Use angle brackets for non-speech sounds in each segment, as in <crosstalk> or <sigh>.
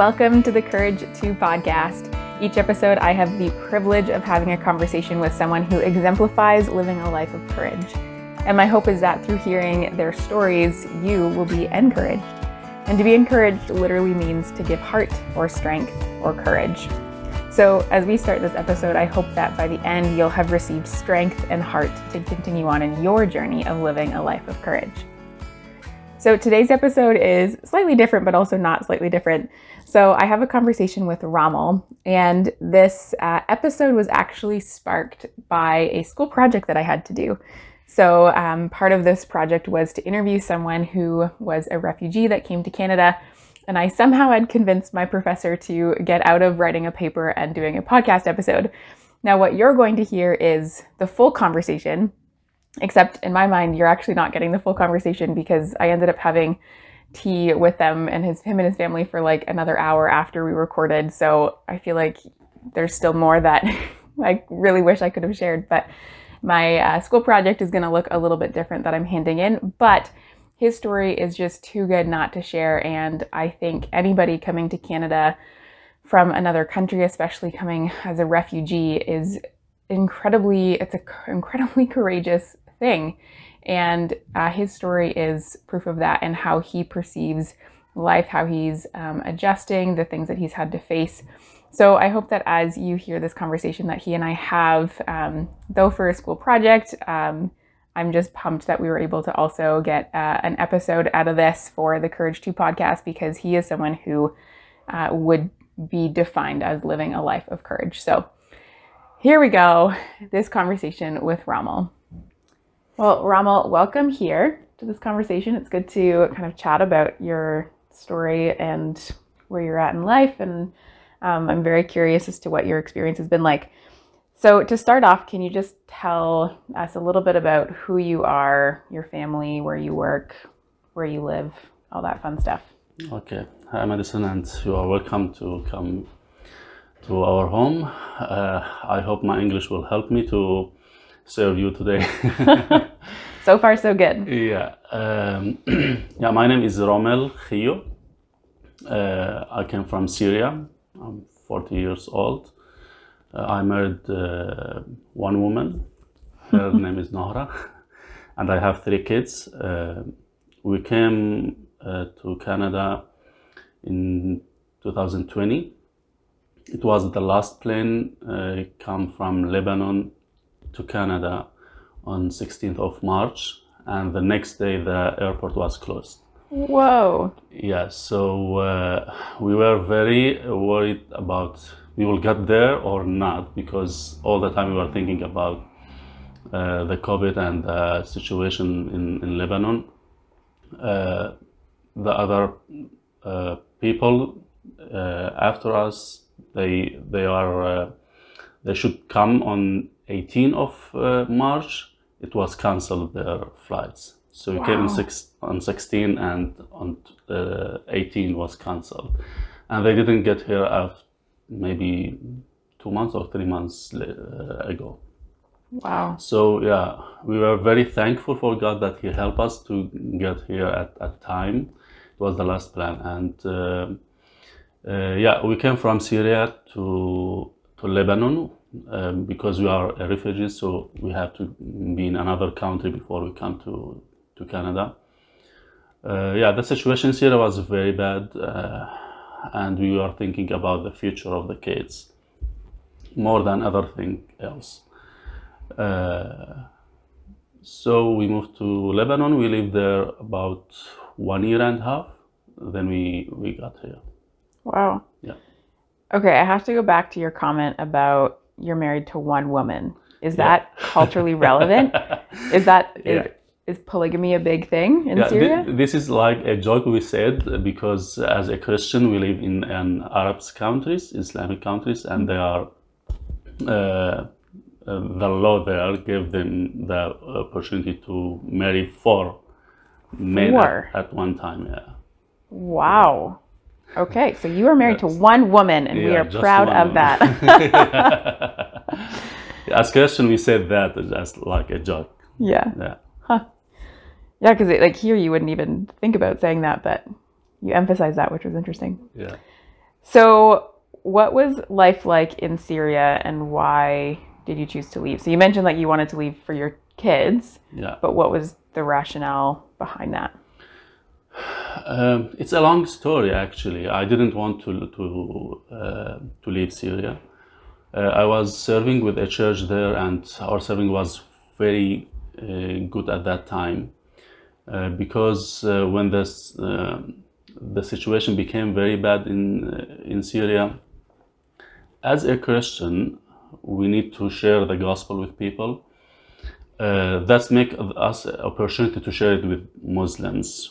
welcome to the Courage 2 podcast. Each episode, I have the privilege of having a conversation with someone who exemplifies living a life of courage. And my hope is that through hearing their stories, you will be encouraged. And to be encouraged literally means to give heart or strength or courage. So, as we start this episode, I hope that by the end you'll have received strength and heart to continue on in your journey of living a life of courage. So today's episode is slightly different, but also not slightly different. So I have a conversation with Romel, and this uh, episode was actually sparked by a school project that I had to do. So um, part of this project was to interview someone who was a refugee that came to Canada. And I somehow had convinced my professor to get out of writing a paper and doing a podcast episode. Now, what you're going to hear is the full conversation Except in my mind, you're actually not getting the full conversation because I ended up having tea with them and his him and his family for like another hour after we recorded. So I feel like there's still more that <laughs> I really wish I could have shared. But my uh, school project is going to look a little bit different that I'm handing in, but his story is just too good not to share. And I think anybody coming to Canada from another country, especially coming as a refugee, is incredibly it's an incredibly <laughs> courageous thing. And uh, his story is proof of that and how he perceives life how he's um, adjusting the things that he's had to face. So i hope that as you hear this conversation that he and i have um, though for a school project um, i'm just pumped that we were able to also get uh, an episode out of this for the courage 2 podcast because he is someone who uh, would be defined as living a life of courage. So here we go, this conversation with Romel. Well, Romel, welcome here to this conversation. It's good to kind of chat about your story and where you're at in life. And um, I'm very curious as to what your experience has been like. So, to start off, can you just tell us a little bit about who you are, your family, where you work, where you live, all that fun stuff? Okay. Hi, Madison, and you are welcome to come to our home. Uh, I hope my English will help me to serve you today. <laughs> so far, so good. Yeah. Um, <clears throat> yeah, my name is Romel Khiyo. Uh, I came from Syria. I'm 40 years old. Uh, I married uh, one woman. Her <laughs> name is Nohra. And I have three kids. Uh, we came uh, to Canada in 2020 it was the last plane uh, come from Lebanon to Canada on 16th of March, and the next day the airport was closed. Whoa! Yeah, so uh, we were very worried about we will get there or not because all the time we were thinking about uh, the COVID and the situation in, in Lebanon. Uh, the other uh, people uh, after us they they are uh, they should come on 18 of uh, March. It was cancelled their flights. So we wow. came on, six, on 16 and on uh, 18 was cancelled, and they didn't get here after maybe two months or three months uh, ago. Wow. So yeah, we were very thankful for God that He helped us to get here at, at time. It was the last plan, and uh, uh, yeah, we came from Syria to to Lebanon um, because we are refugees, so we have to be in another country before we come to to Canada. Uh, yeah, the situation here was very bad, uh, and we were thinking about the future of the kids more than other thing else. Uh, so we moved to Lebanon. We lived there about one year and a half. Then we we got here. Wow. Yeah. Okay, I have to go back to your comment about you're married to one woman. Is yeah. that culturally relevant? <laughs> is that yeah. is, is, polygamy a big thing in yeah, Syria? Th- this is like a joke we said because as a Christian we live in an Arab countries, Islamic countries, and they are uh, uh, the law there gave them the opportunity to marry four men at, at, one time. Yeah. Wow. Okay, so you are married to one woman, and yeah, we are proud of that. <laughs> As Christian, we said that as like a joke. Yeah. Yeah. Huh. Yeah, because like here you wouldn't even think about saying that, but you emphasize that, which was interesting. Yeah. So, what was life like in Syria and why did you choose to leave? So, you mentioned like you wanted to leave for your kids, Yeah. but what was the rationale behind that? Um, it's a long story actually. I didn't want to to uh, to leave Syria. Uh, I was serving with a church there, and our serving was very uh, good at that time uh, because uh, when this um the situation became very bad in uh, in Syria. As a Christian, we need to share the gospel with people. Uh, that's make us opportunity to share it with Muslims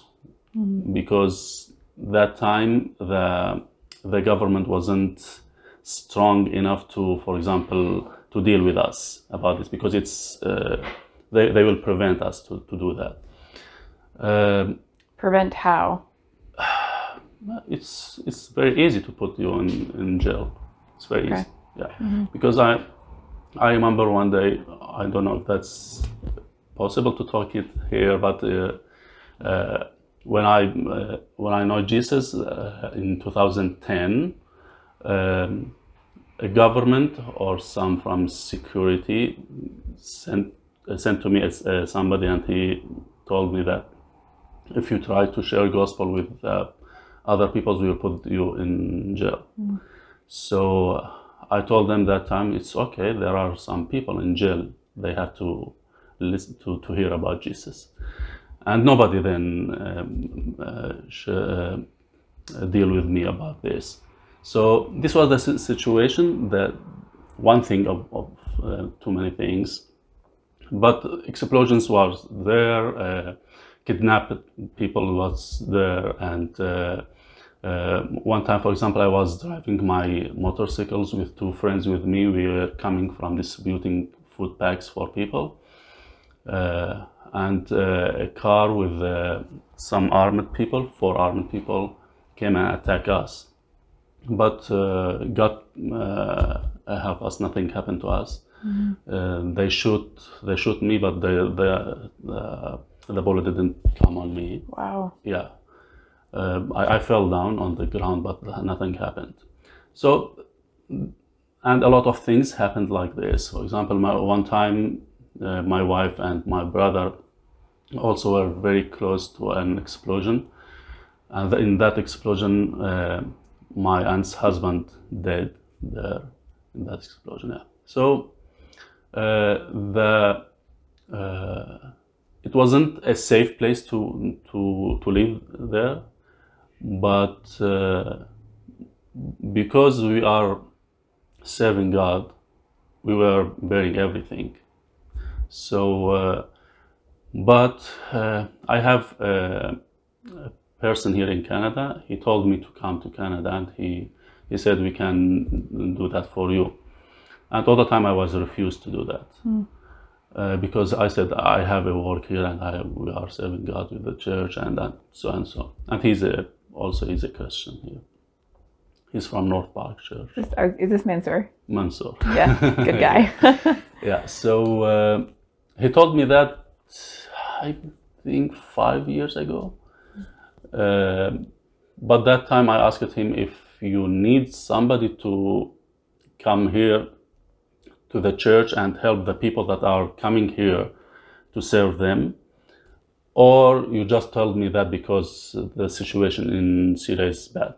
because that time the the government wasn't strong enough to, for example, to deal with us about this because it's uh, they, they will prevent us to, to do that. Um, Prevent how? <sighs> it's it's very easy to put you in, in jail. It's very Okay. easy. Yeah. Because I I remember one day I don't know if that's possible to talk it here, but uh, uh, when I uh, when I know Jesus uh, in 2010, um, a government or some from security sent uh, sent to me as uh, somebody, and he told me that if you try to share gospel with uh, other people, we will put you in jail. So uh, I told them that time it's okay. There are some people in jail. They have to listen to, to hear about Jesus, and nobody then um, uh, uh, deal with me about this. So this was the situation. That one thing of, of uh, too many things, but explosions was there. Uh, kidnapped people was there, and uh, uh, one time, for example, I was driving my motorcycles with two friends with me. We were coming from distributing food packs for people, and uh, a car with uh, some armed people, four armed people, came and attacked us. But uh, God uh, help us. Nothing happened to us. Uh, they shoot, they shoot me, but the the the, the bullet didn't come on me. Wow. Yeah, uh, I, I fell down on the ground, but nothing happened. So, and a lot of things happened like this. For example, my, one time, uh, my wife and my brother also were very close to an explosion, and in that explosion, uh, my aunt's husband died there in that explosion. Yeah. So, uh, the uh, it wasn't a safe place to to to live there, but uh, because we are serving God, we were bearing everything. So, uh, but uh, I have a, a person here in Canada. He told me to come to Canada, and he he said we can do that for you. And all the time I was refused to do that uh, because I said I have a work here and I we are serving God with the church and that, so and so. And he's a also he's a Christian here. He's from North Park Church, Is, this Mansoor? Mansoor. Yeah, good guy. <laughs> Yeah. So uh, he told me that I think five years ago. Um but that time I asked him if you need somebody to come here to the church and help the people that are coming here to serve them, or you just told me that because the situation in Syria is bad.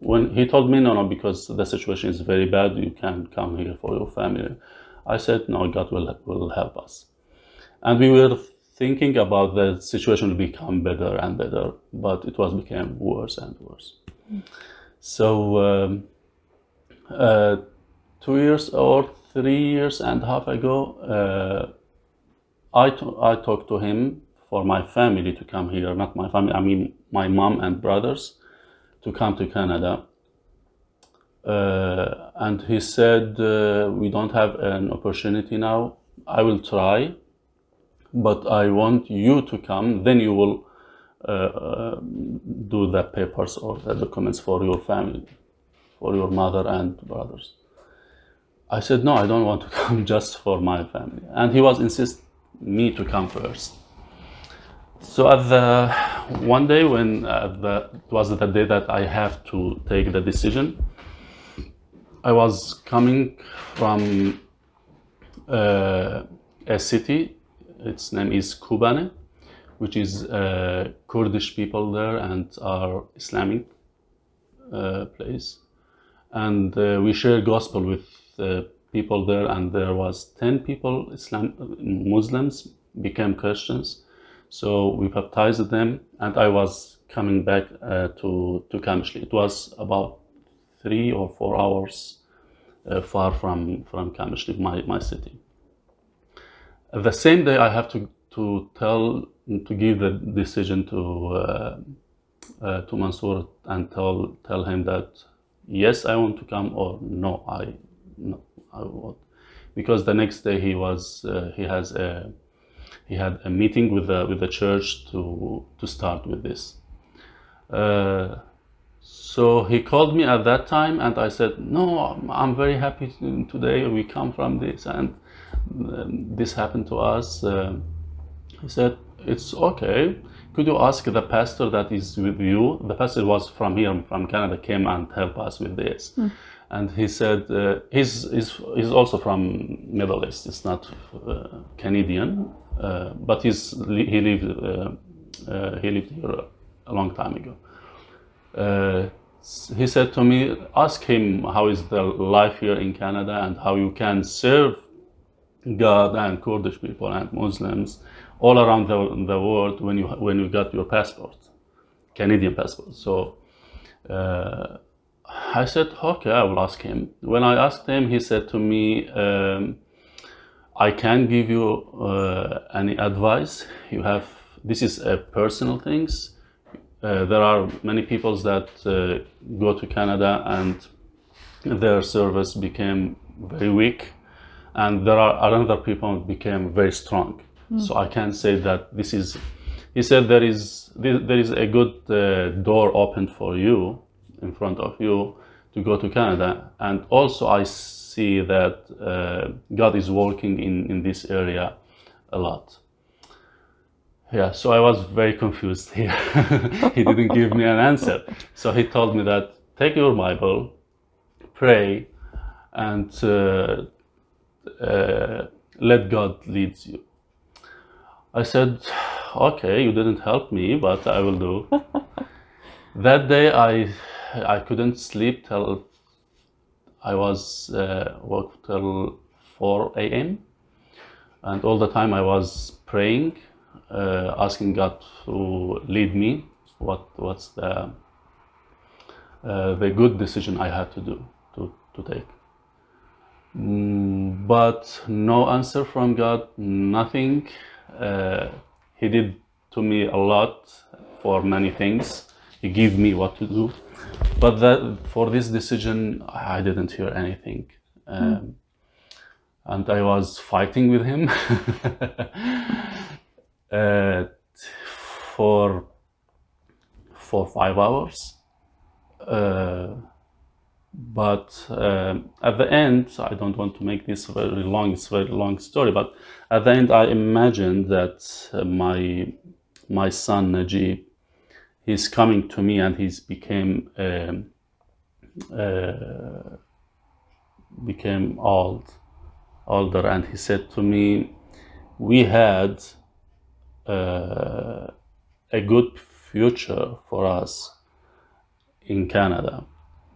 When he told me no, no, because the situation is very bad, you can't come here for your family. I said no, God will will help us, and we were thinking about the situation will become better and better, but it was became worse and worse. So um, uh, two years or three years and a half ago, uh, I, I talked to him for my family to come here, not my family, I mean my mom and brothers to come to Canada. Uh, and he said, uh, We don't have an opportunity now. I will try, but I want you to come, then you will uh, uh, do the papers or the documents for your family, for your mother and brothers. I said, no, I don't want to <laughs> come just for my family. And he was insist me to come first. So at the one day when the, it was the day that I have to take the decision, I was coming from uh, a city. Its name is Kobane, which is uh, Kurdish people there and our Islamic uh, place. And uh, we share gospel with people there, and there was ten people, Islam Muslims, became Christians. So we baptized them, and I was coming back uh, to to Kamishli. It was about three or four hours uh, far from from Kamishli, my my city. The same day, I have to to tell to give the decision to uh, uh, to Mansour and tell tell him that yes, I want to come or no, I no, I won't, because the next day he was uh, he has a he had a meeting with the with the church to to start with this. Uh, so he called me at that time, and I said, "No, I'm, very happy today. We come from this, and this happened to us." Uh, he said, "It's okay. Could you ask the pastor that is with you? The pastor was from here, from Canada, came and help us with this." And he said, uh, he's, he's, he's also from Middle East. It's not uh, Canadian, uh, but he's, he lived uh, uh, he lived here a long time ago. Uh, he said to me, ask him how is the life here in Canada and how you can serve God and Kurdish people and Muslims all around the, the world when you when you got your passport, Canadian passport. So uh, I said, okay, I will ask him. When I asked him, he said to me, um, I can't give you uh, any advice. You have this is a personal things. Uh, there are many people that uh, go to Canada and their service became very weak, and there are other people became very strong. So I can't say that this is. He said there is there is a good uh, door open for you in front of you to go to Canada, and also I see that uh, God is working in in this area a lot. Yeah, so I was very confused <laughs> here. <laughs> he didn't give me an answer. So he told me that take your Bible, pray, and uh, uh, let God lead you. I said, okay, you didn't help me, but I will do. <laughs> that day I I couldn't sleep till I was uh, woke till 4 a.m. and all the time I was praying, uh, asking God to lead me. What what's the uh, the good decision I had to do to to take? Mm, but no answer from God, nothing. Uh, he did to me a lot for many things. He gave me what to do, but that for this decision, I didn't hear anything, um, and I was fighting with him <laughs> uh, for for five hours. Uh, but um, at the end, I don't want to make this very long. It's a very long story, but at the end, I imagined that uh, my my son Najib, he's coming to me and he's became um, uh, became old, older, and he said to me, "We had uh, a good future for us in Canada."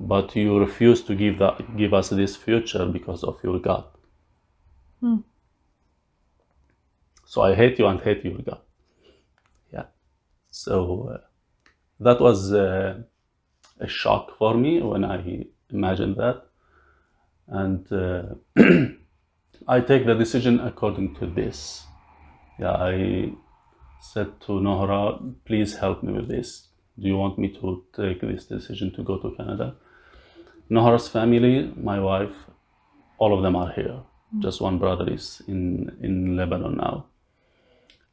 But you refuse to give that give us this future because of your God. So I hate you and hate your God. Yeah. So uh, that was uh, a shock for me when I imagined that, and uh, <clears throat> I take the decision according to this. Yeah, I said to Nohra, please help me with this. Do you want me to take this decision to go to Canada? Nohra's family, my wife, all of them are here. Just one brother is in, in Lebanon now.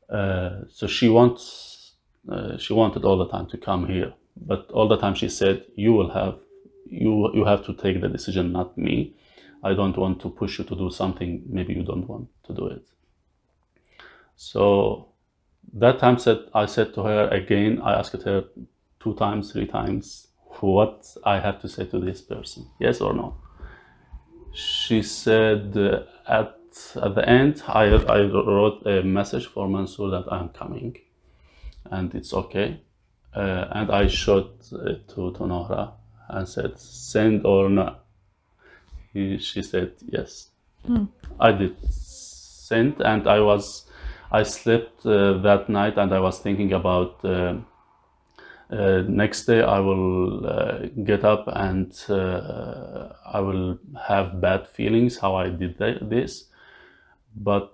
Uh, so she wants, uh, she wanted all the time to come here, but all the time she said, "You will have, you you have to take the decision, not me. I don't want to push you to do something maybe you don't want to do it." So that time said I said to her again. I asked her two times, three times, what I have to say to this person, yes or no. She said uh, at at the end, I I wrote a message for Mansour that I'm coming, and it's okay, uh, and I showed it to to Nohra and said send or not. He, she said yes. I did send, and I was I slept uh, that night, and I was thinking about. Uh, next day I will uh, get up and uh, I will have bad feelings how I did that, this. But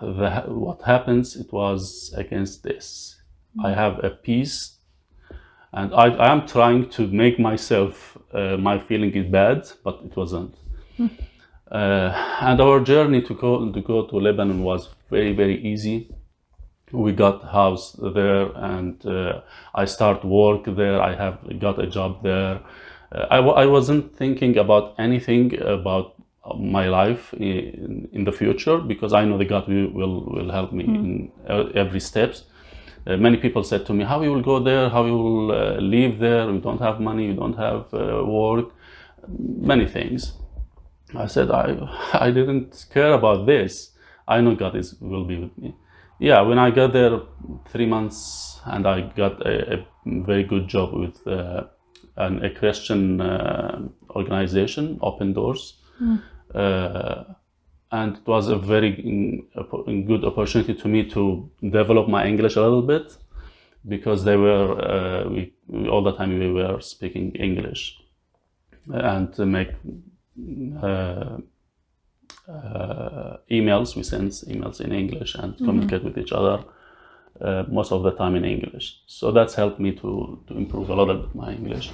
the, what happens, it was against this. I have a peace and I, I am trying to make myself, uh, my feeling is bad, but it wasn't. Uh, and our journey to go, to go to Lebanon was very, very easy we got house there and uh, i start work there. I have got a job there. Uh, I, w- I wasn't thinking about anything about my life in, in the future because i know that god will, will, help me in uh, every steps. Uh, many people said to me how you will go there? How you will uh, live there? You don't have money you don't have uh, work. Many things. I said i <laughs> i didn't care about this. I know god is will be with me yeah when i got there three months and i got a, a very good job with uh, an, a christian uh, organization open doors uh, and it was a very mm, good opportunity to me to develop my english a little bit because they were uh, we, we- all the time we were speaking english and to make uh, emails. We send emails in English and communicate with each other uh, most of the time in English. So that's helped me to, to improve a lot of my English.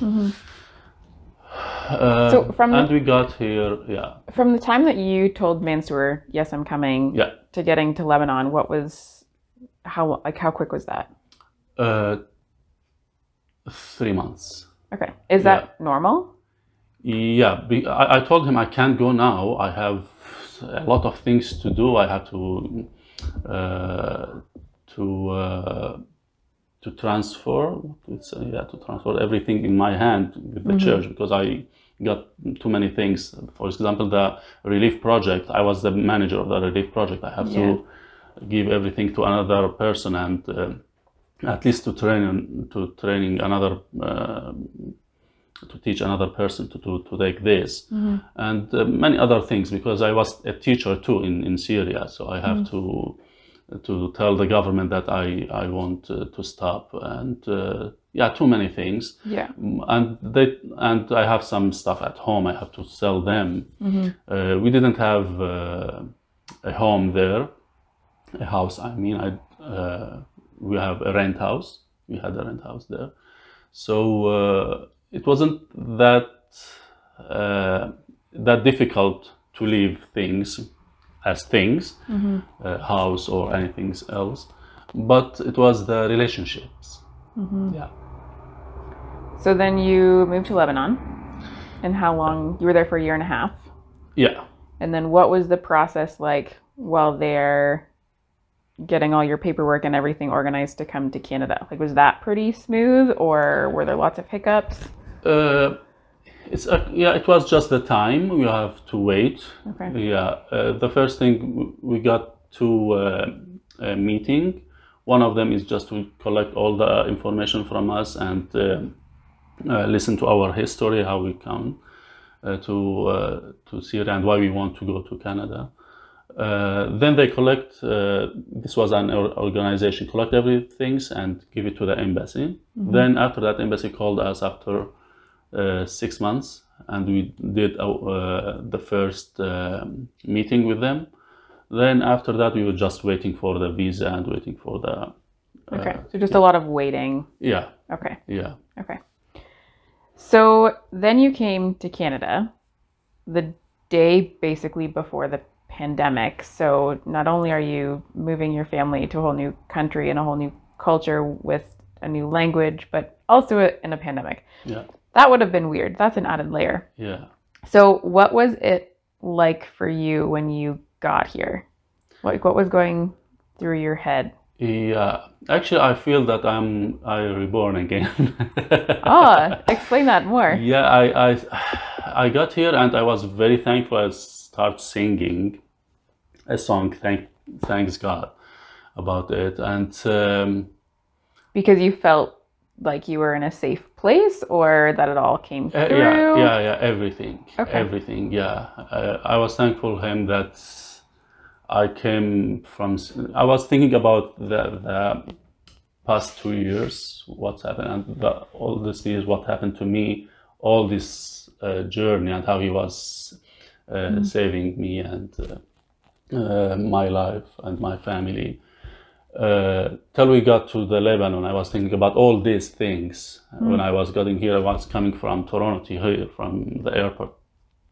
Uh, So from the- and we got here, yeah, From the time that you told Mansour, "Yes, I'm coming," yeah, to getting to Lebanon, what was how like how quick was that? uh, three months. Okay, is that normal? Yeah, I, I told him I can't go now. I have a lot of things to do. I have to uh, to uh, to transfer. It's, uh, yeah, to transfer everything in my hand with the church because I got too many things. For example, the relief project. I was the manager of the relief project. I have to give everything to another person and. Uh, at least to train to training another uh, to teach another person to, to, to take this. And uh, many other things because I was a teacher too in, in Syria so I have to to tell the government that I, I want uh, to stop. And uh, yeah too many things. Yeah. and they and I have some stuff at home I have to sell them. Uh, we didn't have uh, a home there a house I mean I uh, we have a rent house. We had a rent house there. So uh, it wasn't that uh, that difficult to leave things as things uh, house or anything else but it was the relationships yeah So then you moved to Lebanon, and how long? You were there for a year and a half, yeah and then what was the process like while there, getting all your paperwork and everything organized to come to Canada? Like, was that pretty smooth, or were there lots of hiccups? Uh, it's uh, yeah. It was just the time we have to wait. Okay. Yeah. Uh, the first thing we got to uh, a meeting. One of them is just to collect all the information from us and listen to our history, how we come uh, to uh, to Syria and why we want to go to Canada. Uh, then they collect. Uh, this was an organization collect everything and give it to the embassy. Then after that, embassy called us after six months, and we did uh, uh, the first um meeting with them. Then after that, we were just waiting for the visa and waiting for the Okay, so just a lot of waiting. yeah Okay, yeah okay. So then you came to Canada the day basically before the pandemic. So not only are you moving your family to a whole new country and a whole new culture with a new language, but also in a pandemic. yeah That would have been weird. That's an added layer. yeah. So what was it like for you when you got here? Like what was going through your head? Yeah, actually, I feel that I'm I reborn again. <laughs> Ah, explain that more. yeah, I, I I got here and I was very thankful. I start singing a song. Thank thanks God about it, and um, Because you felt like you were in a safe place or that it all came Uh, through? yeah, yeah, yeah, everything, Okay. everything. Yeah, uh, I was thankful him that I came from. I was thinking about the, the past two years, what's happened, and the, all these years, what happened to me, all this uh, journey, and how he was uh, saving me and uh, uh, my life and my family. Uh, till we got to the Lebanon, I was thinking about all these things. When I was getting here, I was coming from Toronto to here, from the airport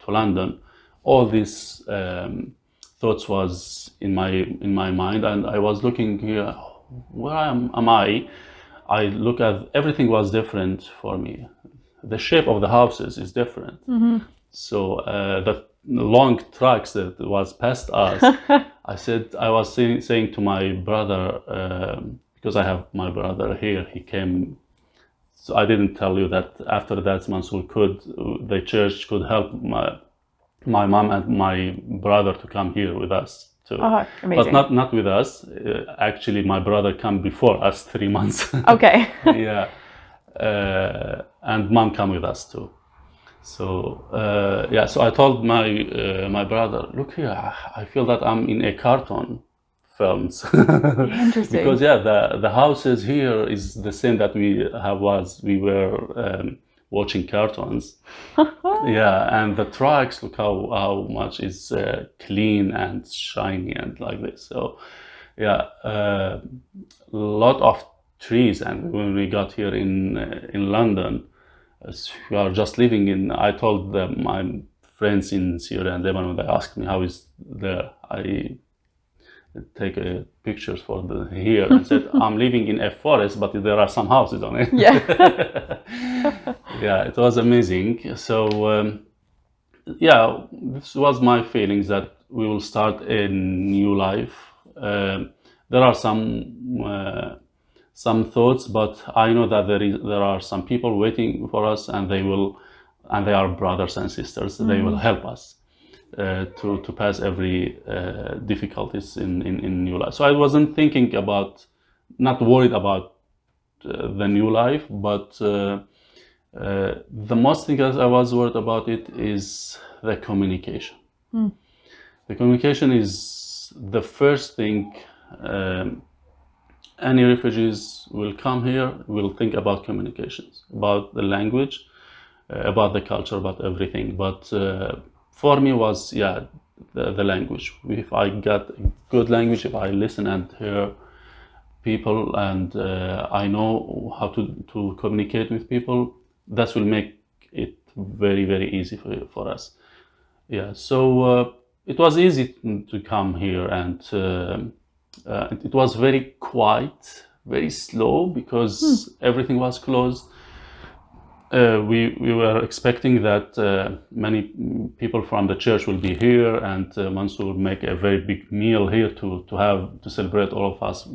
to London. All these um, thoughts was in my in my mind, and I was looking here. Where am, am I? I look at everything was different for me. The shape of the houses is different. So uh, the long trucks that was past <laughs> us, I said I was saying, saying to my brother um, because I have my brother here. He came. So I didn't tell you that after that Mansour could the church could help my my mom and my brother to come here with us too. Oh. But not not with us. Uh, actually, my brother come before us three months. okay. <laughs> yeah, uh, and mom come with us too. So uh, yeah, so I told my uh, my brother, look here, I feel that I'm in a cartoon films <laughs> Interesting. because yeah, the the houses here is the same that we have was we were um, watching cartoons. <laughs> yeah, and the tracks, look how how much is uh, clean and shiny and like this. So yeah, a lot of trees. And when we got here in uh, in London, we are just living in. I told them my friends in Syria and Lebanon. They asked me how is there. I take uh, pictures for the here and said <laughs> I'm living in a forest, but there are some houses on it. Yeah. <laughs> yeah, it was amazing. So um, yeah, this was my feelings that we will start a new life. Um there are some uh, some thoughts, but I know that there is there are some people waiting for us, and they will, and they are brothers and sisters. They will help us uh, to to pass every uh, difficulties in, in in new life. So I wasn't thinking about, not worried about uh, the new life, but uh, uh, the most thing that I was worried about it is the communication. The communication is the first thing. Um, any refugees will come here will think about communications, about the language, uh, about the culture, about everything. But uh, for me was yeah the, the language. If I got good language, if I listen and hear people and uh, I know how to, to communicate with people, that will make it very very easy for, for us. Yeah, so uh, it was easy to come here and um uh, it was very quiet, very slow because everything was closed. Uh, we, we were expecting that uh, many people from the church will be here and uh, Mansour would make a very big meal here to, to have to celebrate all of us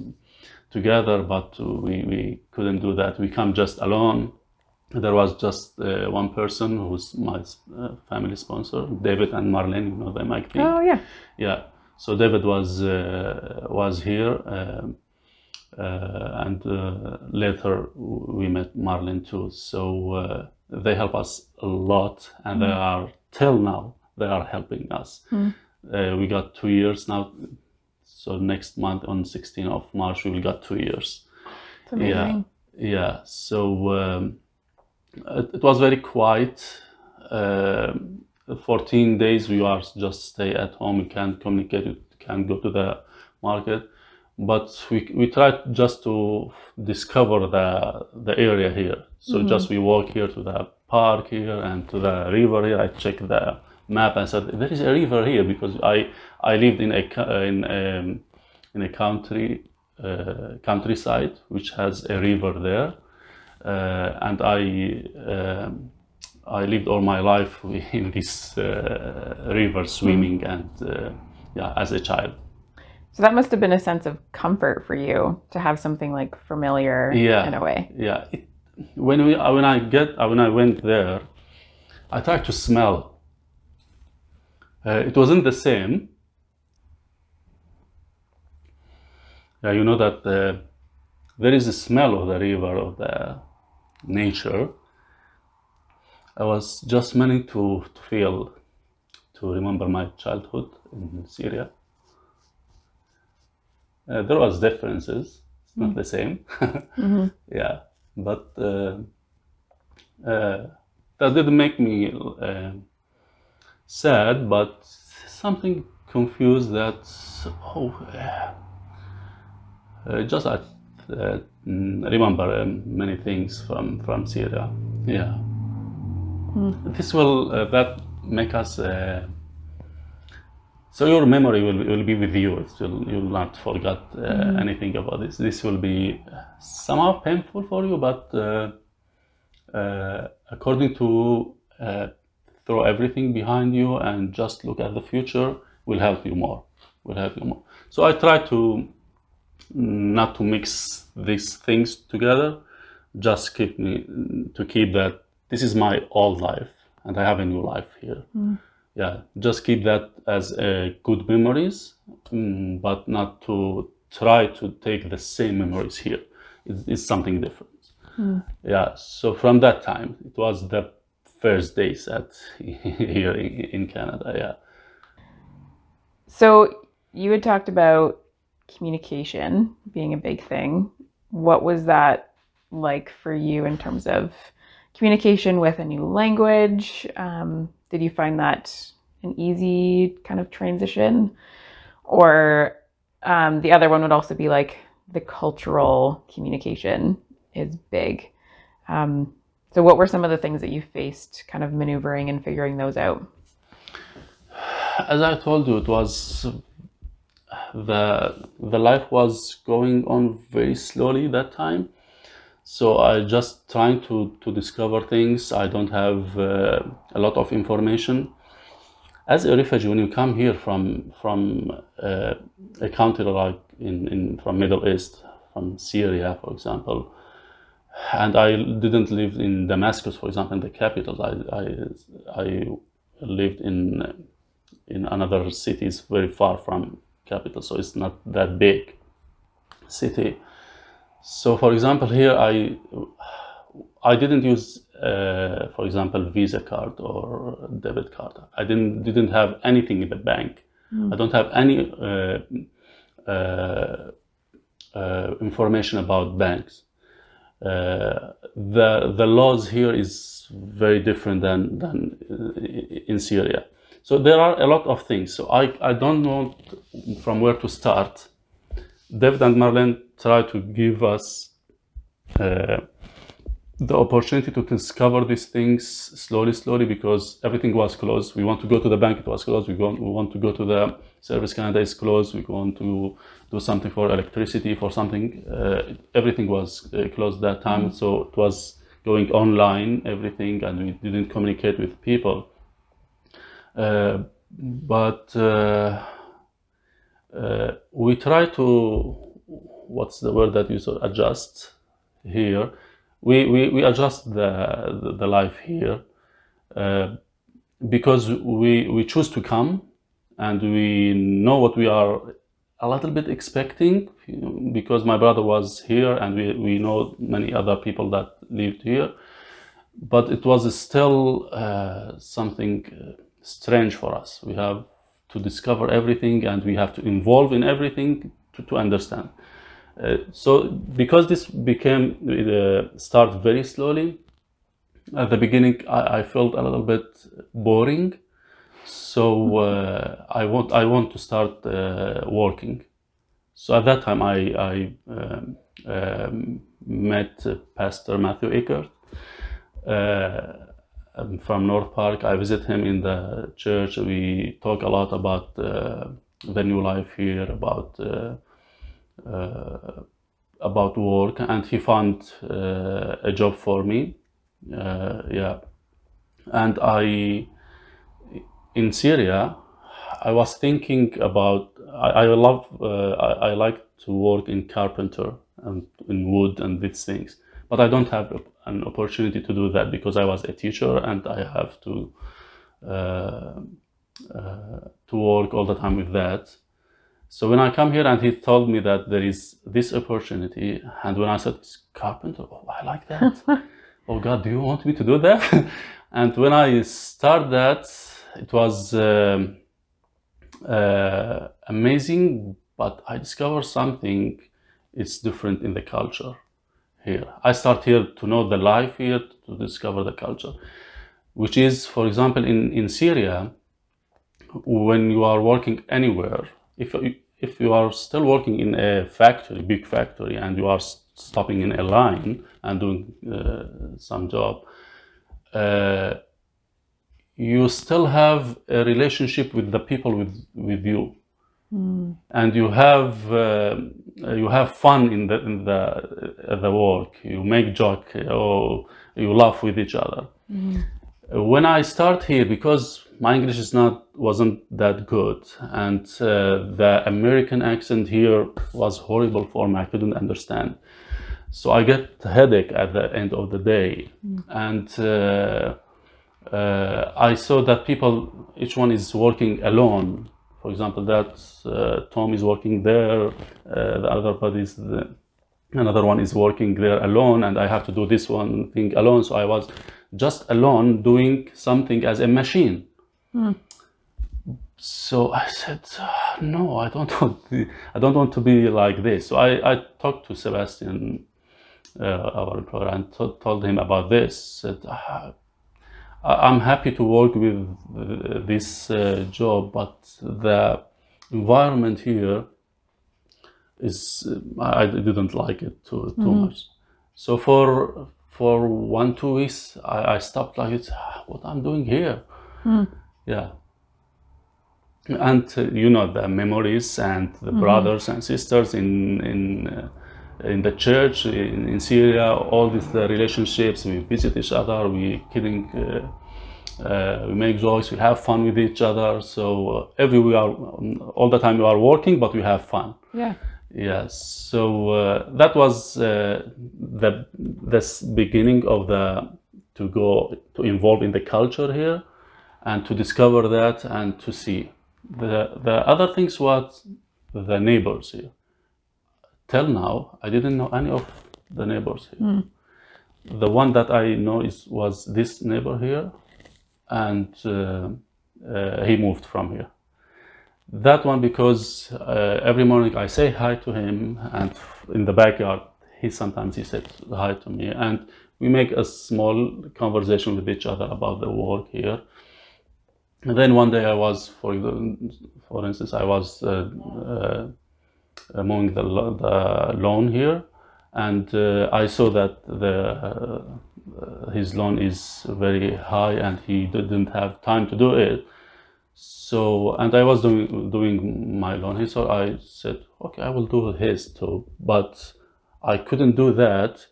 together, but we, we couldn't do that. We come just alone. There was just uh, one person who's my uh, family sponsor, David and Marlene, you know them, I think. oh, yeah. Yeah. So David was uh, was here, um, uh, and uh, later we met Marlene too. So uh, they help us a lot, and they are till now they are helping us. Uh, we got two years now. So next month on 16th of March we will got two years. Amazing. Yeah. So um, it, it was very quiet. Um 14 days we are just stay at home. We can't communicate. We can't go to the market. But we, we tried just to discover the the area here. So just we walk here to the park here and to the river here. I check the map and said there is a river here because I I lived in a in a, in a country uh, countryside which has a river there, uh, and I um, I lived all my life <laughs> in this uh, river swimming and uh, yeah as a child. So that must have been a sense of comfort for you to have something like familiar Yeah. in a way. Yeah, it, when we uh, when I get uh, when I went there, I tried to smell. Uh, it wasn't the same. Yeah, you know that uh, there is a smell of the river of the nature. I was just meaning to, to feel, to remember my childhood in Syria. Uh, there was differences. It's not the same. <laughs> hmm yeah but uh, uh, that didn't make me uh, sad but something confused that oh uh, uh, just I uh, mm, remember um, many things from from Syria yeah this will uh, that make us uh, so your memory will, will be with you. It will, you will not forget uh, anything about this. This will be somehow painful for you, but uh, uh, according to uh, throw everything behind you and just look at the future will help you more. Will help you more. So I try to not to mix these things together. Just keep me to keep that this is my old life and I have a new life here. Yeah just keep that as uh, good memories mm, but not to try to take the same memories here. It's, it's something different. Yeah so from that time it was the first days at <laughs> here in, in canada yeah. So you had talked about communication being a big thing. What was that like for you in terms of communication with a new language? Um, did you find that an easy kind of transition? Or um, the other one would also be like the cultural communication is big. Um, so, what were some of the things that you faced kind of maneuvering and figuring those out? as I told you, it was the the life was going on very slowly that time. So I just trying to to discover things. I don't have uh, a lot of information. As a refugee, when you come here from from uh, a country like in, in from Middle East, from Syria, for example, and I didn't live in Damascus, for example, in the capital. I I, I lived in in another cities very far from capital, so it's not that big city. So, for example, here I I didn't use, uh, for example, Visa card or debit card. I didn't didn't have anything in the bank. I don't have any uh, uh, uh, information about banks. Uh, the the laws here is very different than than uh, in Syria. So there are a lot of things. So I, I don't know from where to start. David and Marlene try to give us uh, the opportunity to discover these things slowly, slowly, because everything was closed. We want to go to the bank, it was closed. We, go, we want to go to the Service Canada, is closed. We want to do something for electricity, for something. Uh, everything was uh, closed that time. So it was going online, everything, and we didn't communicate with people. Uh, but uh, uh, we try to what's the word that you said adjust here we, we, we adjust the, the, the life here uh, because we, we choose to come and we know what we are a little bit expecting because my brother was here and we, we know many other people that lived here but it was still uh, something uh, strange for us. We have to discover everything and we have to involve in everything to, to understand. Uh, so because this became uh, start very slowly, at the beginning I, I felt a little bit boring. So uh, I want I want to start uh, working. So at that time I I um, um, met Pastor Matthew Eckert uh, um, from North Park. I visit him in the church. We talk a lot about the new life here, about about work, and he found uh, a job for me. Uh, yeah, and I in Syria, I was thinking about I, I love uh, I, I like to work in carpenter and in wood and these things, but I don't have an opportunity to do that because I was a teacher and I have to uh, uh, to work all the time with that. So when I come here and he told me that there is this opportunity, and when I said carpenter, oh, I like that. <laughs> oh God, do you want me to do that? <laughs> and when I start that, it was um, uh, amazing, but I discovered something is different in the culture here. I start here to know the life here, to discover the culture, which is, for example, in, in Syria, when you are working anywhere, if you, if you are still working in a factory, big factory, and you are stopping in a line and doing uh, some job, uh, you still have a relationship with the people with, with you. Mm. And you have uh, you have fun in the in the the work. You make joke or you laugh with each other. Mm. When I start here, because my English is not wasn't that good, and uh, the American accent here was horrible for me. I couldn't understand, so I get headache at the end of the day, mm. and uh, uh, I saw that people, each one is working alone. For example, that uh, Tom is working there, uh, the other part is the, another one is working there alone, and I have to do this one thing alone. So I was just alone doing something as a machine. Mm. So I said, no, I don't <laughs> want. To, I don't want to be like this. So I, I talked to Sebastian, uh, our employer, and told him about this. Said, ah, I'm happy to work with uh, this uh, job, but the environment here is uh, I didn't like it too too mm. much. So for for one two weeks, I, I stopped like it's what I'm doing here. Mm. Yeah, and uh, you know the memories and the mm. brothers and sisters in in. Uh, in the church in, in Syria, all these relationships, we visit each other, we killing, uh, uh, we make jokes, we have fun with each other. So uh, every we are all the time we are working, but we have fun. Yeah. Yes. So uh, that was uh, the this beginning of the to go to involve in the culture here, and to discover that and to see the the other things what the neighbors here till now, I didn't know any of the neighbors here. Mm. The one that I know is was this neighbor here, and uh, uh, he moved from here. That one because uh, every morning I say hi to him, and in the backyard he sometimes he said hi to me, and we make a small conversation with each other about the work here. And then one day I was, for for instance, I was uh, uh, among the, the loan here and uh, I saw that the uh, his lawn is very high and he didn't have time to do it. So and I was doing doing my loan so I said okay I will do his too. But I couldn't do that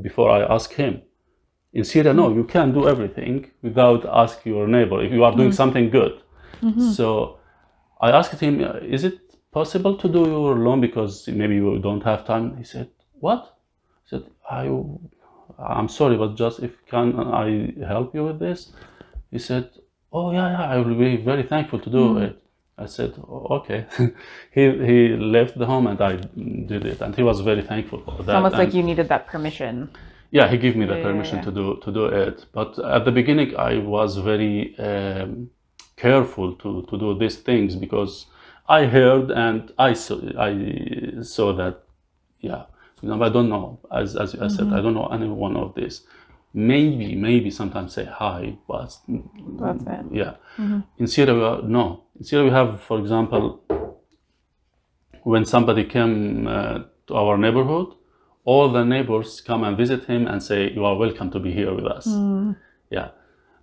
before I ask him in Syria no you can't do everything without asking your neighbor if you are doing mm -hmm. something good mm -hmm. so I asked him is it possible to do your loan because maybe you don't have time? He said, what? I said, I, I'm sorry, but just if can I help you with this? He said, oh yeah, yeah, I will be very thankful to do mm. it. I said, oh, okay. <laughs> he, he left the home and I did it. And he was very thankful for that. It's almost and like you needed that permission. Yeah, he gave me the permission to do to do it. But at the beginning, I was very um, careful to, to do these things because I heard and I saw, I saw that, yeah, you know, I don't know, as, as I mm-hmm. said, I don't know any one of this. Maybe, maybe sometimes say hi, but. Yeah. Mm-hmm. In Syria, we are, no. In Syria, we have, for example, when somebody came uh, to our neighborhood, all the neighbors come and visit him and say, "You are welcome to be here with us." Mm. Yeah.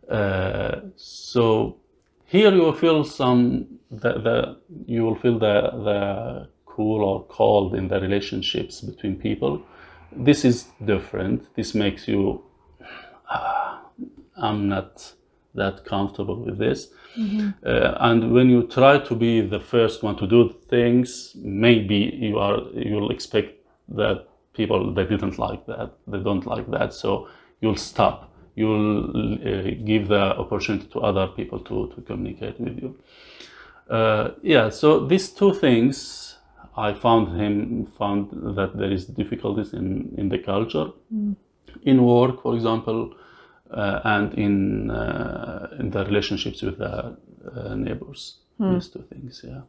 Uh, so here you will feel some the, the you will feel the the cool or cold in the relationships between people. This is different. This makes you uh, I'm not that comfortable with this. Uh, and when you try to be the first one to do things, maybe you are you'll expect that people they didn't like that, they don't like that, so you'll stop. You'll uh, give the opportunity to other people to, to communicate with you. Uh, yeah, so these two things, I found him found that there is difficulties in, in the culture, in work, for example, uh, and in uh, in the relationships with the uh, neighbors. These two things, yeah.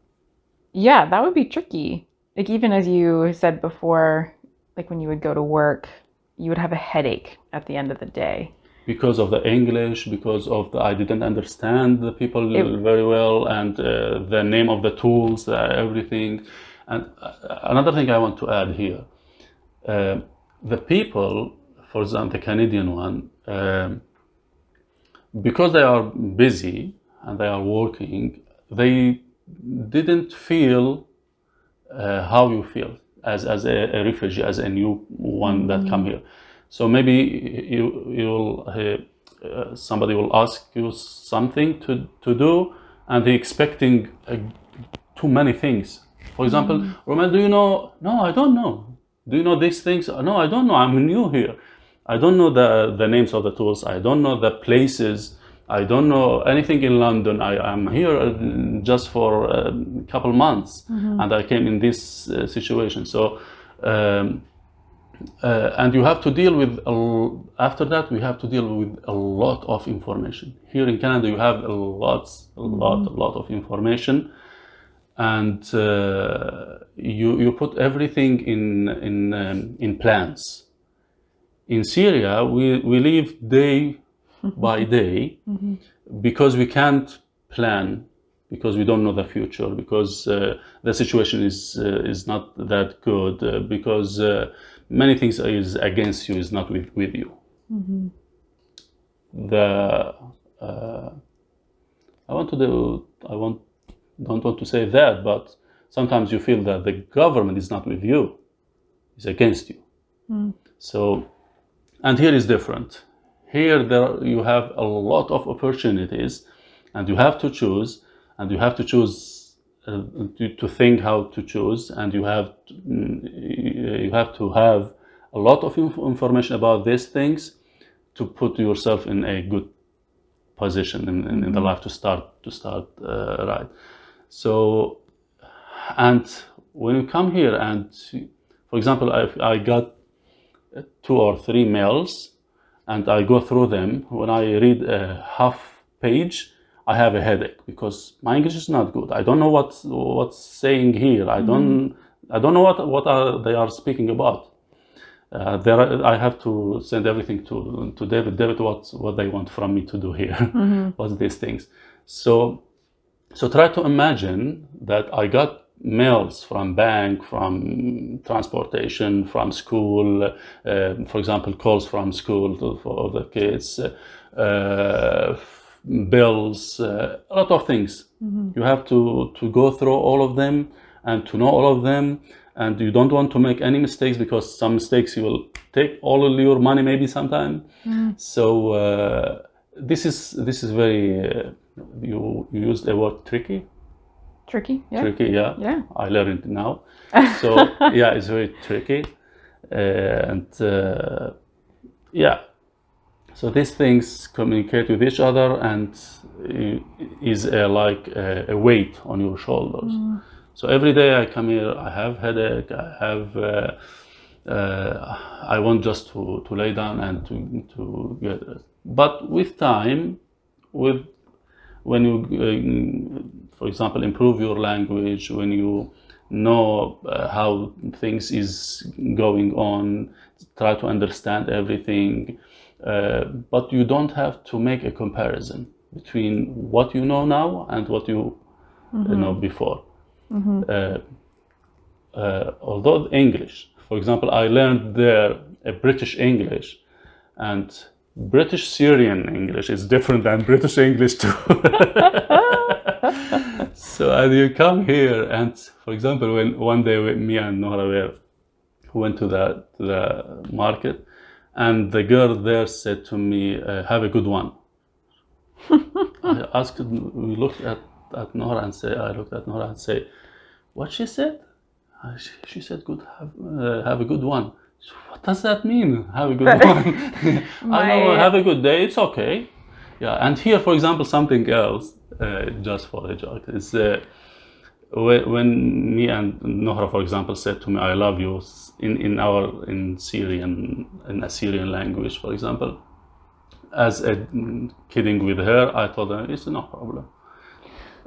Yeah, that would be tricky. Like even as you said before, like when you would go to work, you would have a headache at the end of the day. Because of the English, because of the I didn't understand the people It- very well, and uh, the name of the tools, uh, everything. And uh, another thing I want to add here, uh, the people, for example, the Canadian one, um, because they are busy and they are working, they didn't feel uh, how you feel as, as a, a refugee, as a new one that come here. So maybe you you'll uh, uh, somebody will ask you something to, to do, and they're expecting uh, too many things. For example, Romel, do you know? No, I don't know. Do you know these things? No, I don't know. I'm new here. I don't know the, the names of the tools. I don't know the places. I don't know anything in London. I am here uh, just for a couple months, and I came in this uh, situation. So, um, uh, and you have to deal with after that we have to deal with a lot of information. Here in Canada, you have a lot, a lot, a lot of information, and uh, you you put everything in in um, in plans. In Syria, we we live day by day because we can't plan because we don't know the future because uh, the situation is uh, is not that good uh, because uh, many things is against you is not with with you. The uh, I want to do I want don't want to say that but sometimes you feel that the government is not with you is against you. So and here is different here there you have a lot of opportunities and you have to choose and you have to choose uh, to, to think how to choose and you have to, you have to have a lot of inf- information about these things to put yourself in a good position in, in, in the life to start to start uh, right. So and when you come here and for example I, I got two or three mails and I go through them. When I read a half page, I have a headache because my English is not good. I don't know what what's saying here. I don't I don't know what what are they are speaking about. Uh, there are, I have to send everything to to David. David, what what they want from me to do here? <laughs> What's these things? So so try to imagine that I got mails from bank, from transportation, from school, uh, for example, calls from school to, for the kids, uh, bills, uh, a lot of things. You have to, to go through all of them and to know all of them. And you don't want to make any mistakes because some mistakes you will take all of your money maybe sometime. So uh, this is this is very uh, you, you used the word tricky Tricky. Yeah. tricky yeah Yeah. i learned it now <laughs> so yeah it's very tricky uh, and uh, yeah so these things communicate with each other and is uh, like a, a weight on your shoulders so every day i come here i have headache i have uh, uh, i want just to, to lay down and to, to get but with time with when you, uh, for example, improve your language, when you know uh, how things is going on, try to understand everything, uh, but you don't have to make a comparison between what you know now and what you uh, know before. Uh, uh, although English, for example, I learned there a British English, and British Syrian English is different than British English too. <laughs> <laughs> <laughs> so and you come here, and for example, when one day me and Nohra were went to the to the market, and the girl there said to me, uh, "Have a good one." <laughs> I asked, we looked at, at Nohra and say, I looked at Nohra and say, what she said? She, she said, good, have, uh, have a good one. So what does that mean? Have a good one. <laughs> I know, have a good day. It's okay. Yeah, and here, for example, something else, uh, just for a joke, is uh, when, me and Nohra, for example, said to me, "I love you" in, in our in Syrian in Assyrian language, for example, as a kidding with her, I told her it's no problem.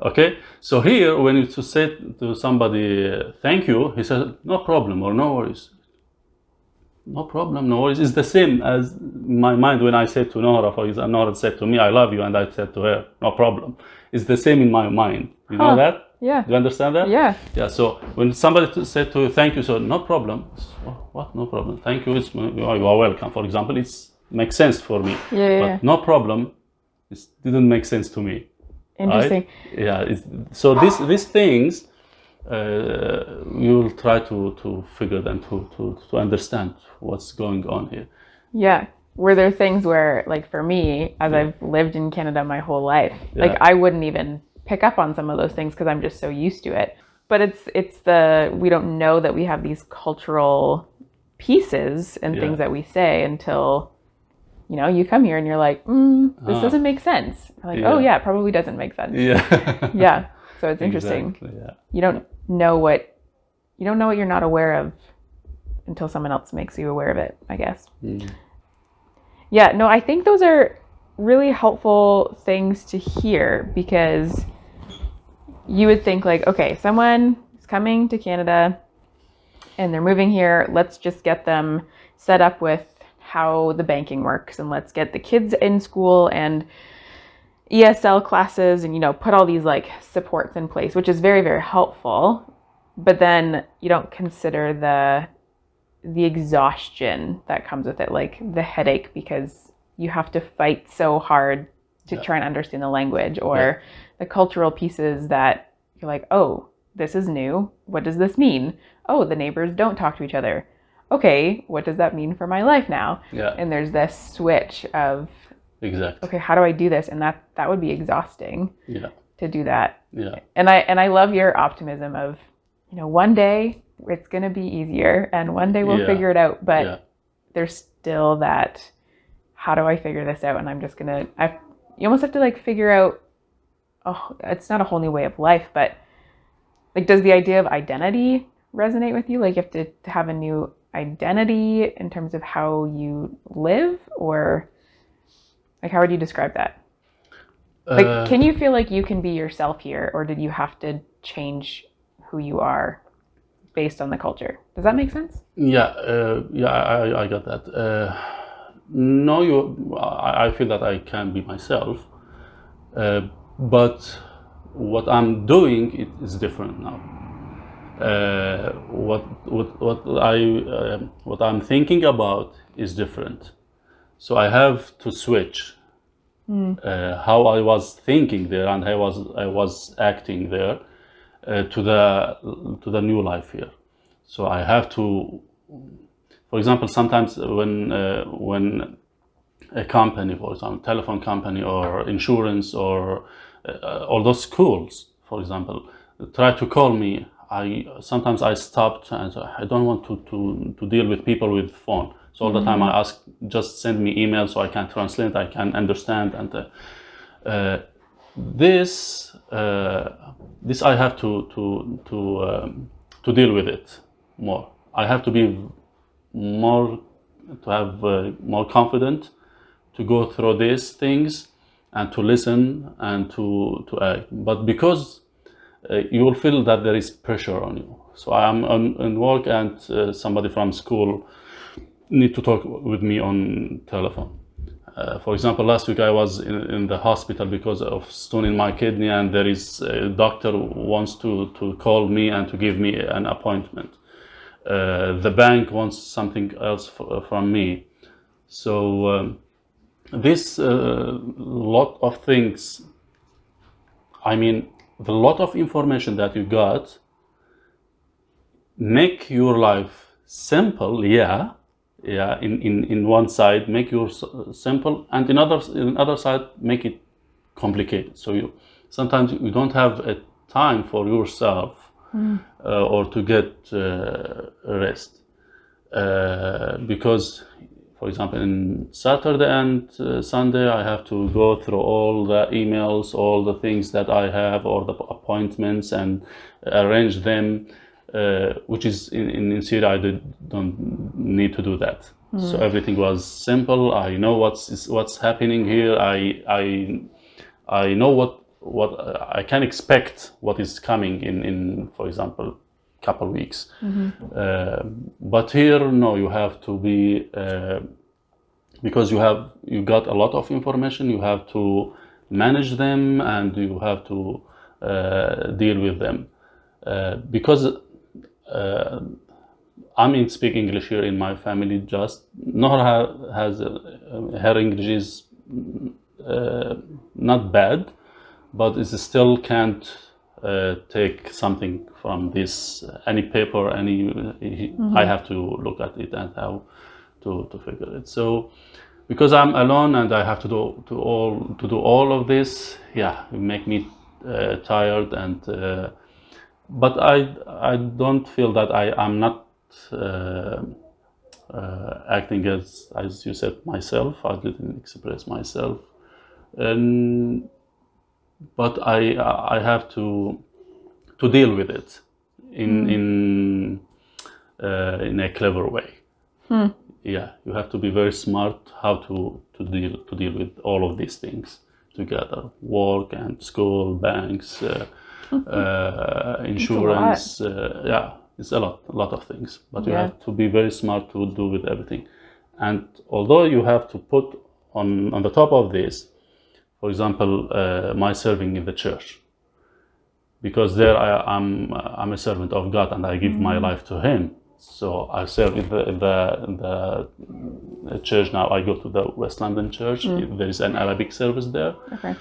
Okay, so here when you to say to somebody thank you, he said no problem or no worries. No problem, no worries. It's the same as my mind when I said to Nohra, for example, Nohra said to me, I love you, and I said to her, no problem. It's the same in my mind. You know that? Yeah. Do you understand that? Yeah. Yeah, so when somebody said to you, thank you, so no problem. "Wha- What? No problem. Thank you. It's, you are welcome. For example, it makes sense for me. Yeah, yeah, But yeah. no problem, it didn't make sense to me. right? Interesting. Yeah. It's, so these these things, uh, you will try to, to figure them to, to, to understand what's going on here. Yeah. Were there things where, like for me, as I've lived in Canada my whole life, like I wouldn't even pick up on some of those things because I'm just so used to it. But it's it's the we don't know that we have these cultural pieces and Yeah. things that we say until you know you come here and you're like, mm, this Ah. doesn't make sense. You're like, oh Yeah. yeah, it probably doesn't make sense. Yeah. <laughs> Yeah. So it's interesting. Exactly, yeah. You don't know what you don't know what you're not aware of until someone else makes you aware of it. I guess. Mm. Yeah, no, I think those are really helpful things to hear because you would think like, okay, someone is coming to Canada and they're moving here, let's just get them set up with how the banking works and let's get the kids in school and ESL classes and you know, put all these like supports in place, which is very very helpful. But then you don't consider the the exhaustion that comes with it, like the headache because you have to fight so hard to Yeah. try and understand the language or Yeah. the cultural pieces that you're like, oh, this is new. What does this mean? Oh, the neighbors don't talk to each other. Okay, what does that mean for my life now? Yeah, And there's this switch of, exactly. okay, how do I do this? And that that would be exhausting Yeah, to do that. yeah, And I and I love your optimism of, you know, one day it's gonna be easier and one day we'll Yeah. figure it out. But yeah, there's still that how do I figure this out? And I'm just gonna I you almost have to like figure out oh it's not a whole new way of life, but like does the idea of identity resonate with you? Like you have to, to have a new identity in terms of how you live or like how would you describe that? Like Uh, can you feel like you can be yourself here or did you have to change who you are based on the culture? Does that make sense? Yeah, uh, yeah, I, I- got that. Uh, no, you. I, I feel that I can be myself, uh, but what I'm doing it is different now. Uh, what what what I uh, what I'm thinking about is different, so I have to switch uh, how I was thinking there and how I was I was acting there uh, to the to the new life here. So I have to, for example, sometimes when uh, when a company, for example, telephone company or insurance or uh, all those schools, for example, try to call me. I sometimes I stopped and I don't want to, to, to deal with people with phone. So all the time I ask, just send me email so I can translate, I can understand, and uh, uh, this uh, this I have to to to um, to deal with it more. I have to be more to have uh, more confident to go through these things and to listen and to to act. But because uh, you will feel that there is pressure on you. So I'm on, in work and uh, somebody from school need to talk with me on telephone. Uh, for example, last week I was in, in the hospital because of stone in my kidney, and there is a doctor wants to, to call me and to give me an appointment. Uh, the bank wants something else f- from me. So um, this uh, lot of things. I mean, the lot of information that you got make your life simple. Yeah, yeah. In, in, in one side, make your simple, and in other in other side, make it complicated. So you sometimes you don't have a time for yourself uh, or to get uh, rest uh, because for example in saturday and uh, sunday i have to go through all the emails all the things that i have or the appointments and arrange them uh, which is in, in, syria i did, don't need to do that. So everything was simple. I know what's what's happening here. I i i know what what uh, i can expect what is coming in in for example couple weeks. Uh, but here no you have to be uh, because you have you got a lot of information you have to manage them and you have to uh, deal with them. Uh, because uh, I mean speak English here in my family just Noor ha- has uh, her English is uh, not bad but it still can't uh, take something from this any paper any I have to look at it and how to, to figure it. So because I'm alone and I have to do to all to do all of this yeah it make me uh, tired and uh, but I I don't feel that I am not uh, uh, acting as as you said myself. I didn't express myself. And but I I have to to deal with it in in uh, in a clever way. Yeah, you have to be very smart how to to deal to deal with all of these things together: work and school, banks, uh, <laughs> insurance. Uh, yeah, it's a lot, a lot of things. But you Yeah. have to be very smart to do with everything. And although you have to put on on the top of this, for example, uh, my serving in the church, because there I, I'm I'm a servant of God and I give my life to Him. So I serve in the in the, in the church now. I go to the West London Church. There is an Arabic service there. Okay.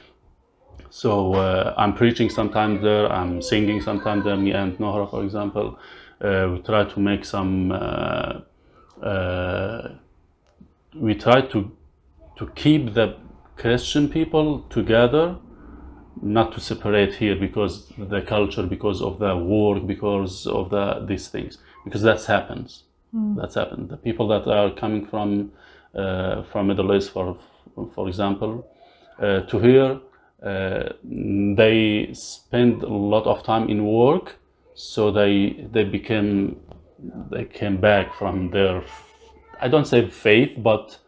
So uh, I'm preaching sometimes there. I'm singing sometimes there. Me and Nohra, for example, uh, we try to make some. Uh, uh, we try to to keep the Christian people together, not to separate here because the culture, because of the work, because of the these things, because that's happens. That's happened. The people that are coming from uh, from Middle East, for for example, uh, to here, uh, they spend a lot of time in work, so they they became they came back from their I don't say faith, but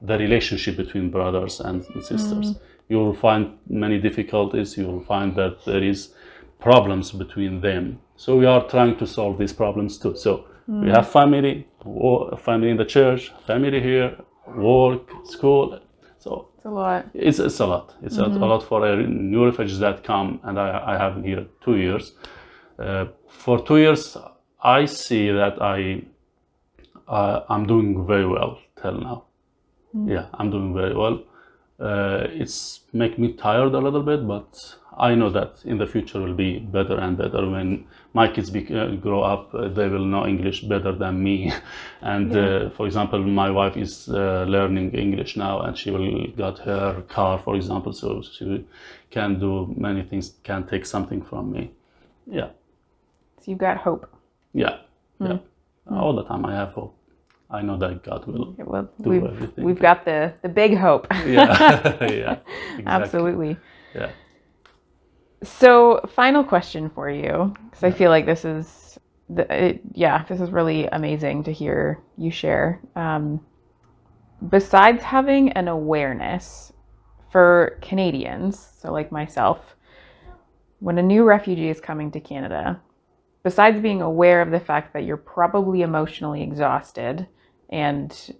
the relationship between brothers and sisters. You will find many difficulties. You will find that there is problems between them. So we are trying to solve these problems too. So we have family, family in the church, family here, work, school. So a lot. it's, it's a lot. It's a, a lot for a new refugees that come, and I, I have been here two years. Uh, for two years, I see that I uh, I'm doing very well till now. Yeah, I'm doing very well. Uh, it's make me tired a little bit, but I know that in the future will be better and better. When my kids be, uh, grow up, uh, they will know English better than me. <laughs> And uh, for example, my wife is uh, learning English now, and she will got her car, for example, so she can do many things, can take something from me. Yeah, So you've got hope. yeah, yeah. All the time I have hope. I know that God will. Okay, well, Do we've, everything. we've got the, the big hope. Yeah, <laughs> yeah, <laughs> exactly. Absolutely. Yeah. So, final question for you, because I feel like this is, the, it, yeah, this is really amazing to hear you share. Um, besides having an awareness for Canadians, so like myself, when a new refugee is coming to Canada, besides being aware of the fact that you're probably emotionally exhausted and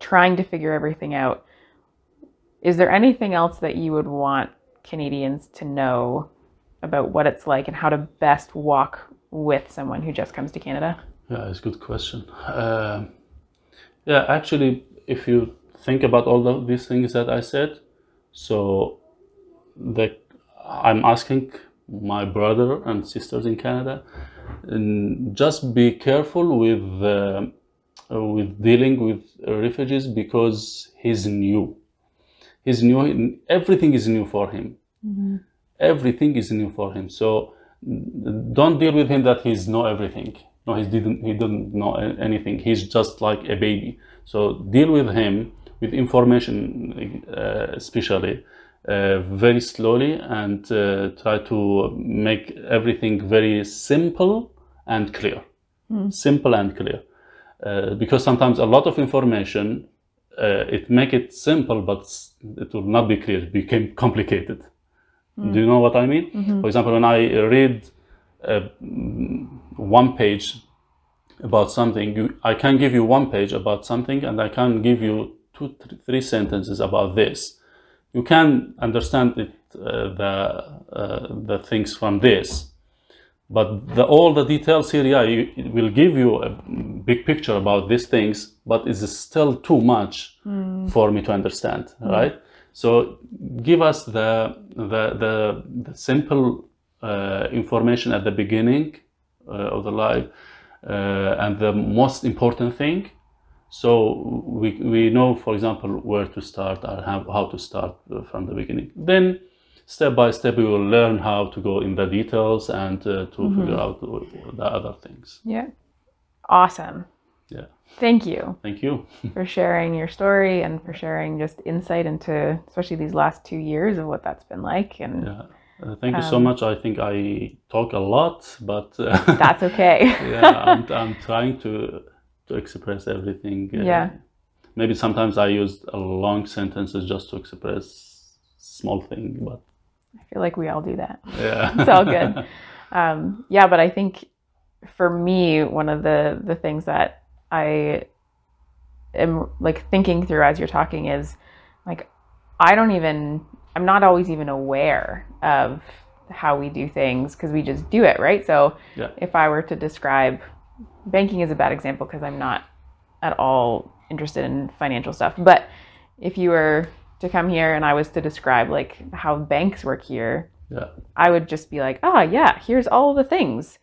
trying to figure everything out, is there anything else that you would want Canadians to know about what it's like and how to best walk with someone who just comes to Canada? Yeah, it's a good question. Um yeah, actually, if you think about all of these things that I said, so the I'm asking my brother and sisters in Canada, and just be careful with uh, with dealing with refugees because he's new. He's new. Everything is new for him. Everything is new for him. So don't deal with him that he's know everything. No, he didn't. He didn't know anything. He's just like a baby. So deal with him with information, uh, especially uh, very slowly, and uh, try to make everything very simple and clear. Simple and clear. Uh, because sometimes a lot of information uh, it make it simple, but it will not be clear. It became complicated. Do you know what I mean? For example, when I read uh, mm, one page about something, you, I can give you one page about something, and I can give you two, th- three sentences about this. You can understand it, uh, the uh, the things from this, but the, all the details here, yeah, you, will give you a big picture about these things, but it's still too much for me to understand, right? So give us the the the, the simple uh, information at the beginning uh, of the life, uh, and the most important thing. So we, we know, for example, where to start or how, how to start from the beginning. Then, step by step, we will learn how to go in the details and uh, to figure out the other things. Yeah. Awesome. Yeah. Thank you Thank you. <laughs> for sharing your story and for sharing just insight into, especially these last two years of what that's been like. And Yeah. Uh, thank you so much. I think I talk a lot, but uh, <laughs> that's okay. yeah, I'm, I'm trying to to express everything. uh, Yeah. Maybe sometimes I use a long sentences just to express small thing, but I feel like we all do that. yeah, <laughs> It's all good. Um, yeah, but I think for me, one of the the things that I am like thinking through as you're talking is like I don't even I'm not always even aware of how we do things because we just do it, right? So Yeah. if I were to describe banking is a bad example because I'm not at all interested in financial stuff, but if you were to come here and I was to describe like how banks work here, yeah, I would just be like, ah, yeah, here's all the things,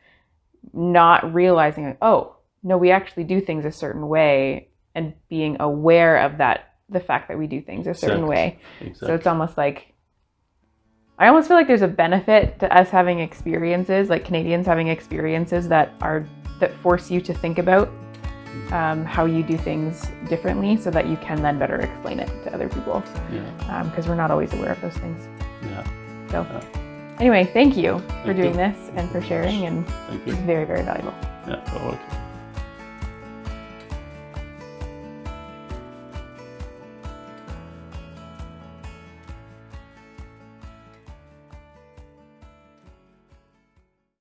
not realizing, like, oh, no, we actually do things a certain way, and being aware of that, the fact that we do things a certain Exactly. way. exactly. So it's almost like, I almost feel like there's a benefit to us having experiences, like Canadians having experiences that are that force you to think about um, how you do things differently, so that you can then better explain it to other people, yeah, because we're not always aware of those things. yeah. So, Yeah. anyway, thank you for doing you. this and for sharing, and Thank it's very, very valuable. Yeah.